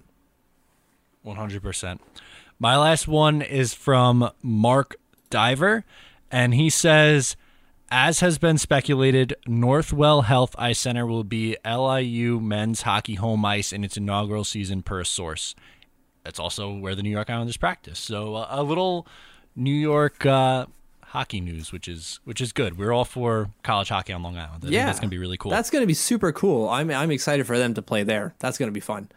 One hundred percent. My last one is from Mark Divver, and he says, as has been speculated, Northwell Health Ice Center will be LIU men's hockey home ice in its inaugural season per source. That's also where the New York Islanders practice. So uh, a little New York uh, hockey news, which is which is good. We're all for college hockey on Long Island. I yeah, that's gonna be really cool. That's gonna be super cool. I'm I'm excited for them to play there. That's gonna be fun.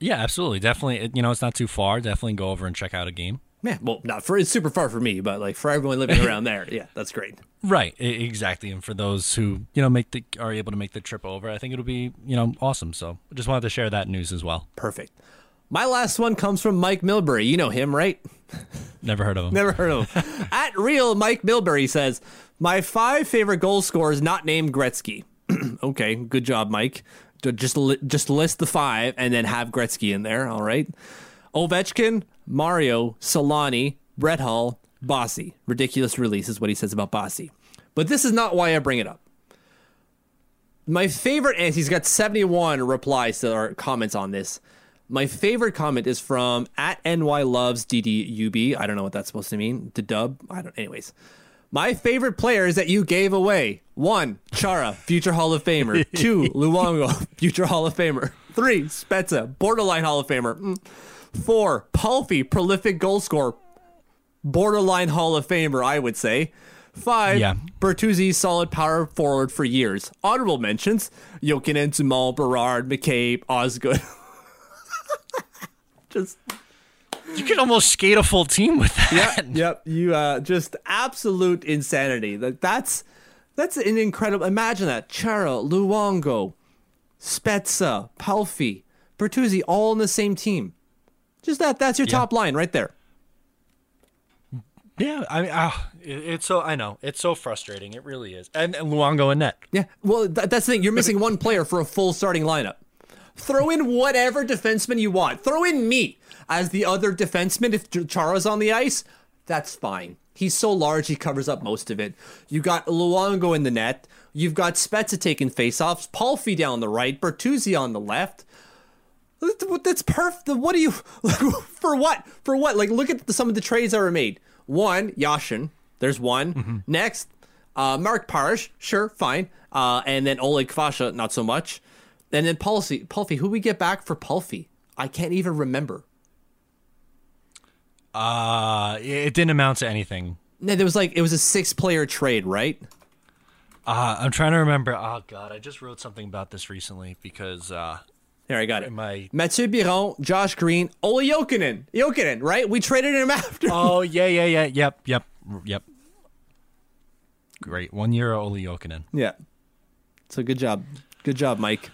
Yeah, absolutely. Definitely. You know, it's not too far. Definitely go over and check out a game. Yeah, well, not for it's super far for me, but like for everyone living around there, yeah, that's great. Right, exactly. And for those who you know make the are able to make the trip over, I think it'll be you know awesome. So just wanted to share that news as well. Perfect. My last one comes from Mike Milbury. You know him, right? Never heard of him. Never heard of him. At real Mike Milbury says, "My five favorite goal scorers not named Gretzky." okay, good job, Mike just li- just list the five and then have Gretzky in there. All right, Ovechkin, Mario, Selanne, Brett Hull, Bossy. Ridiculous release is what he says about Bossy. But this is not why I bring it up. My favorite, and he's got 71 replies to our comments on this. My favorite comment is from at NY Loves DDUB. I don't know what that's supposed to mean. The dub. I don't. Anyways, my favorite players that you gave away. One, Chara, future Hall of Famer. Two, Luongo, future Hall of Famer. Three, Spezza, borderline Hall of Famer. Mm. Four, Palffy, prolific goal scorer. Borderline Hall of Famer, I would say. Five, yeah. Bertuzzi, solid power forward for years. Honorable mentions, Jokinen, Zumal, Berard, McCabe, Osgood. Just you could almost skate a full team with that. Yep, yep. You uh, just absolute insanity. That that's that's an incredible. Imagine that: Chara, Luongo, Spezza, Palffy, Bertuzzi, all in the same team. Just that. That's your yeah. top line right there. Yeah, I mean, uh, it's so I know it's so frustrating. It really is. And, and Luongo and net. Yeah, well, th- that's the thing. You're missing one player for a full starting lineup. Throw in whatever defenseman you want. Throw in me as the other defenseman if Chara's on the ice. That's fine. He's so large, he covers up most of it. You've got Luongo in the net. You've got Spezza taking faceoffs, Palffy down the right, Bertuzzi on the left. That's perfect. What do you for what for what? Like look at the, some of the trades that were made. One, Yashin. There's one. Mm-hmm. Next, uh, Mark Parrish. Sure, fine. Uh, and then Oleg Kvasha, not so much. And then Palffy. Palffy. Who we get back for Palffy? I can't even remember. Uh, it didn't amount to anything. No, there was like it was a six-player trade, right? Uh, I'm trying to remember. Oh God, I just wrote something about this recently because uh, there, I got it. My Mathieu Biron, Josh Green, Olli Jokinen. Jokinen, right? We traded him after. Oh yeah, yeah, yeah. Yep, yep, yep. Great. One year Olli Jokinen. Yeah. So good job. Good job, Mike.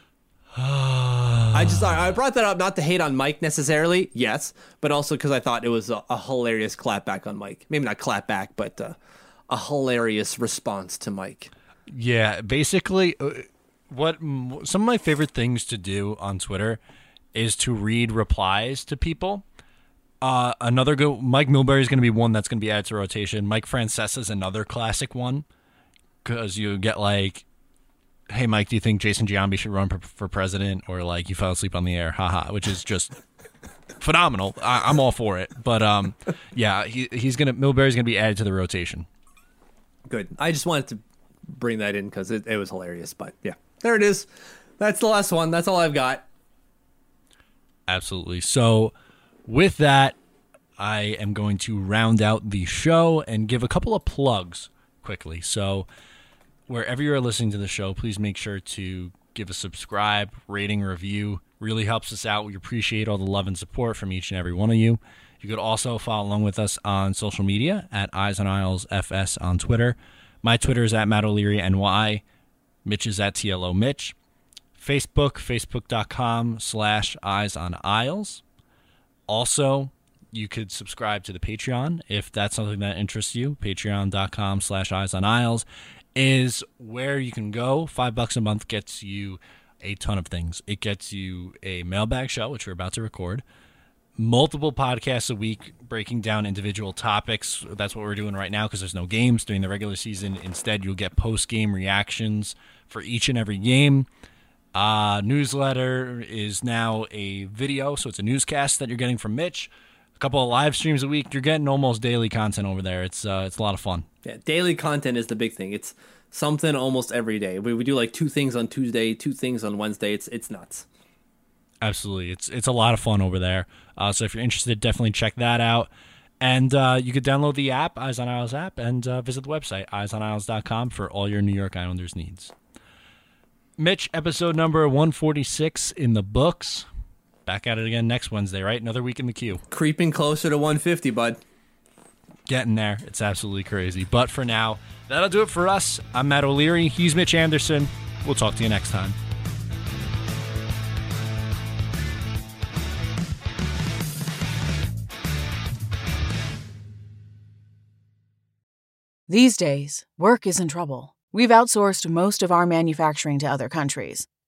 I just I brought that up not to hate on Mike necessarily, yes, but also because I thought it was a, a, hilarious clapback on Mike. Maybe not clapback, but uh, a hilarious response to Mike. Yeah, basically, uh, what some of my favorite things to do on Twitter is to read replies to people. Uh, another go Mike Milbury is going to be one that's going to be added to rotation. Mike Francesa is another classic one because you get like, "Hey Mike, do you think Jason Giambi should run for, president?" Or like, "You fell asleep on the air," haha, which is just phenomenal. I, am all for it. But um, yeah, he, he's gonna Milbury's gonna be added to the rotation. Good. I just wanted to bring that in because it, it was hilarious. But yeah there it is. That's the last one. That's all I've got. Absolutely. So, with that, I am going to round out the show and give a couple of plugs quickly. So, wherever you're listening to the show, please make sure to give a subscribe, rating, review. Really helps us out. We appreciate all the love and support from each and every one of you. You could also follow along with us on social media at Eyes on Isles FS on Twitter. My Twitter is at Matt O'Leary NY. Mitch is at TLO Mitch. Facebook, facebook.com slash eyes on isles. Also, you could subscribe to the Patreon if that's something that interests you. Patreon.com slash eyes on isles is where you can go. Five bucks a month gets you a ton of things. It gets you a mailbag show, which we're about to record, multiple podcasts a week breaking down individual topics. That's what we're doing right now because there's no games during the regular season. Instead, you'll get post game reactions for each and every game. Uh, newsletter is now a video, so it's a newscast that you're getting from Mitch. Couple of live streams a week. You're getting almost daily content over there. It's uh, it's a lot of fun. Yeah, daily content is the big thing. It's something almost every day. We, we do like two things on Tuesday, two things on Wednesday. It's it's nuts. Absolutely, it's it's a lot of fun over there. Uh, so if you're interested, definitely check that out. And uh, you could download the app, Eyes on Isles app, and uh, visit the website, eyesonisles.com, for all your New York Islanders needs. Mitch, episode number 146 in the books. Back at it again next Wednesday, right? Another week in the queue. Creeping closer to 150, bud. Getting there. It's absolutely crazy. But for now, that'll do it for us. I'm Matt O'Leary. He's Mitch Anderson. We'll talk to you next time. These days, work is in trouble. We've outsourced most of our manufacturing to other countries.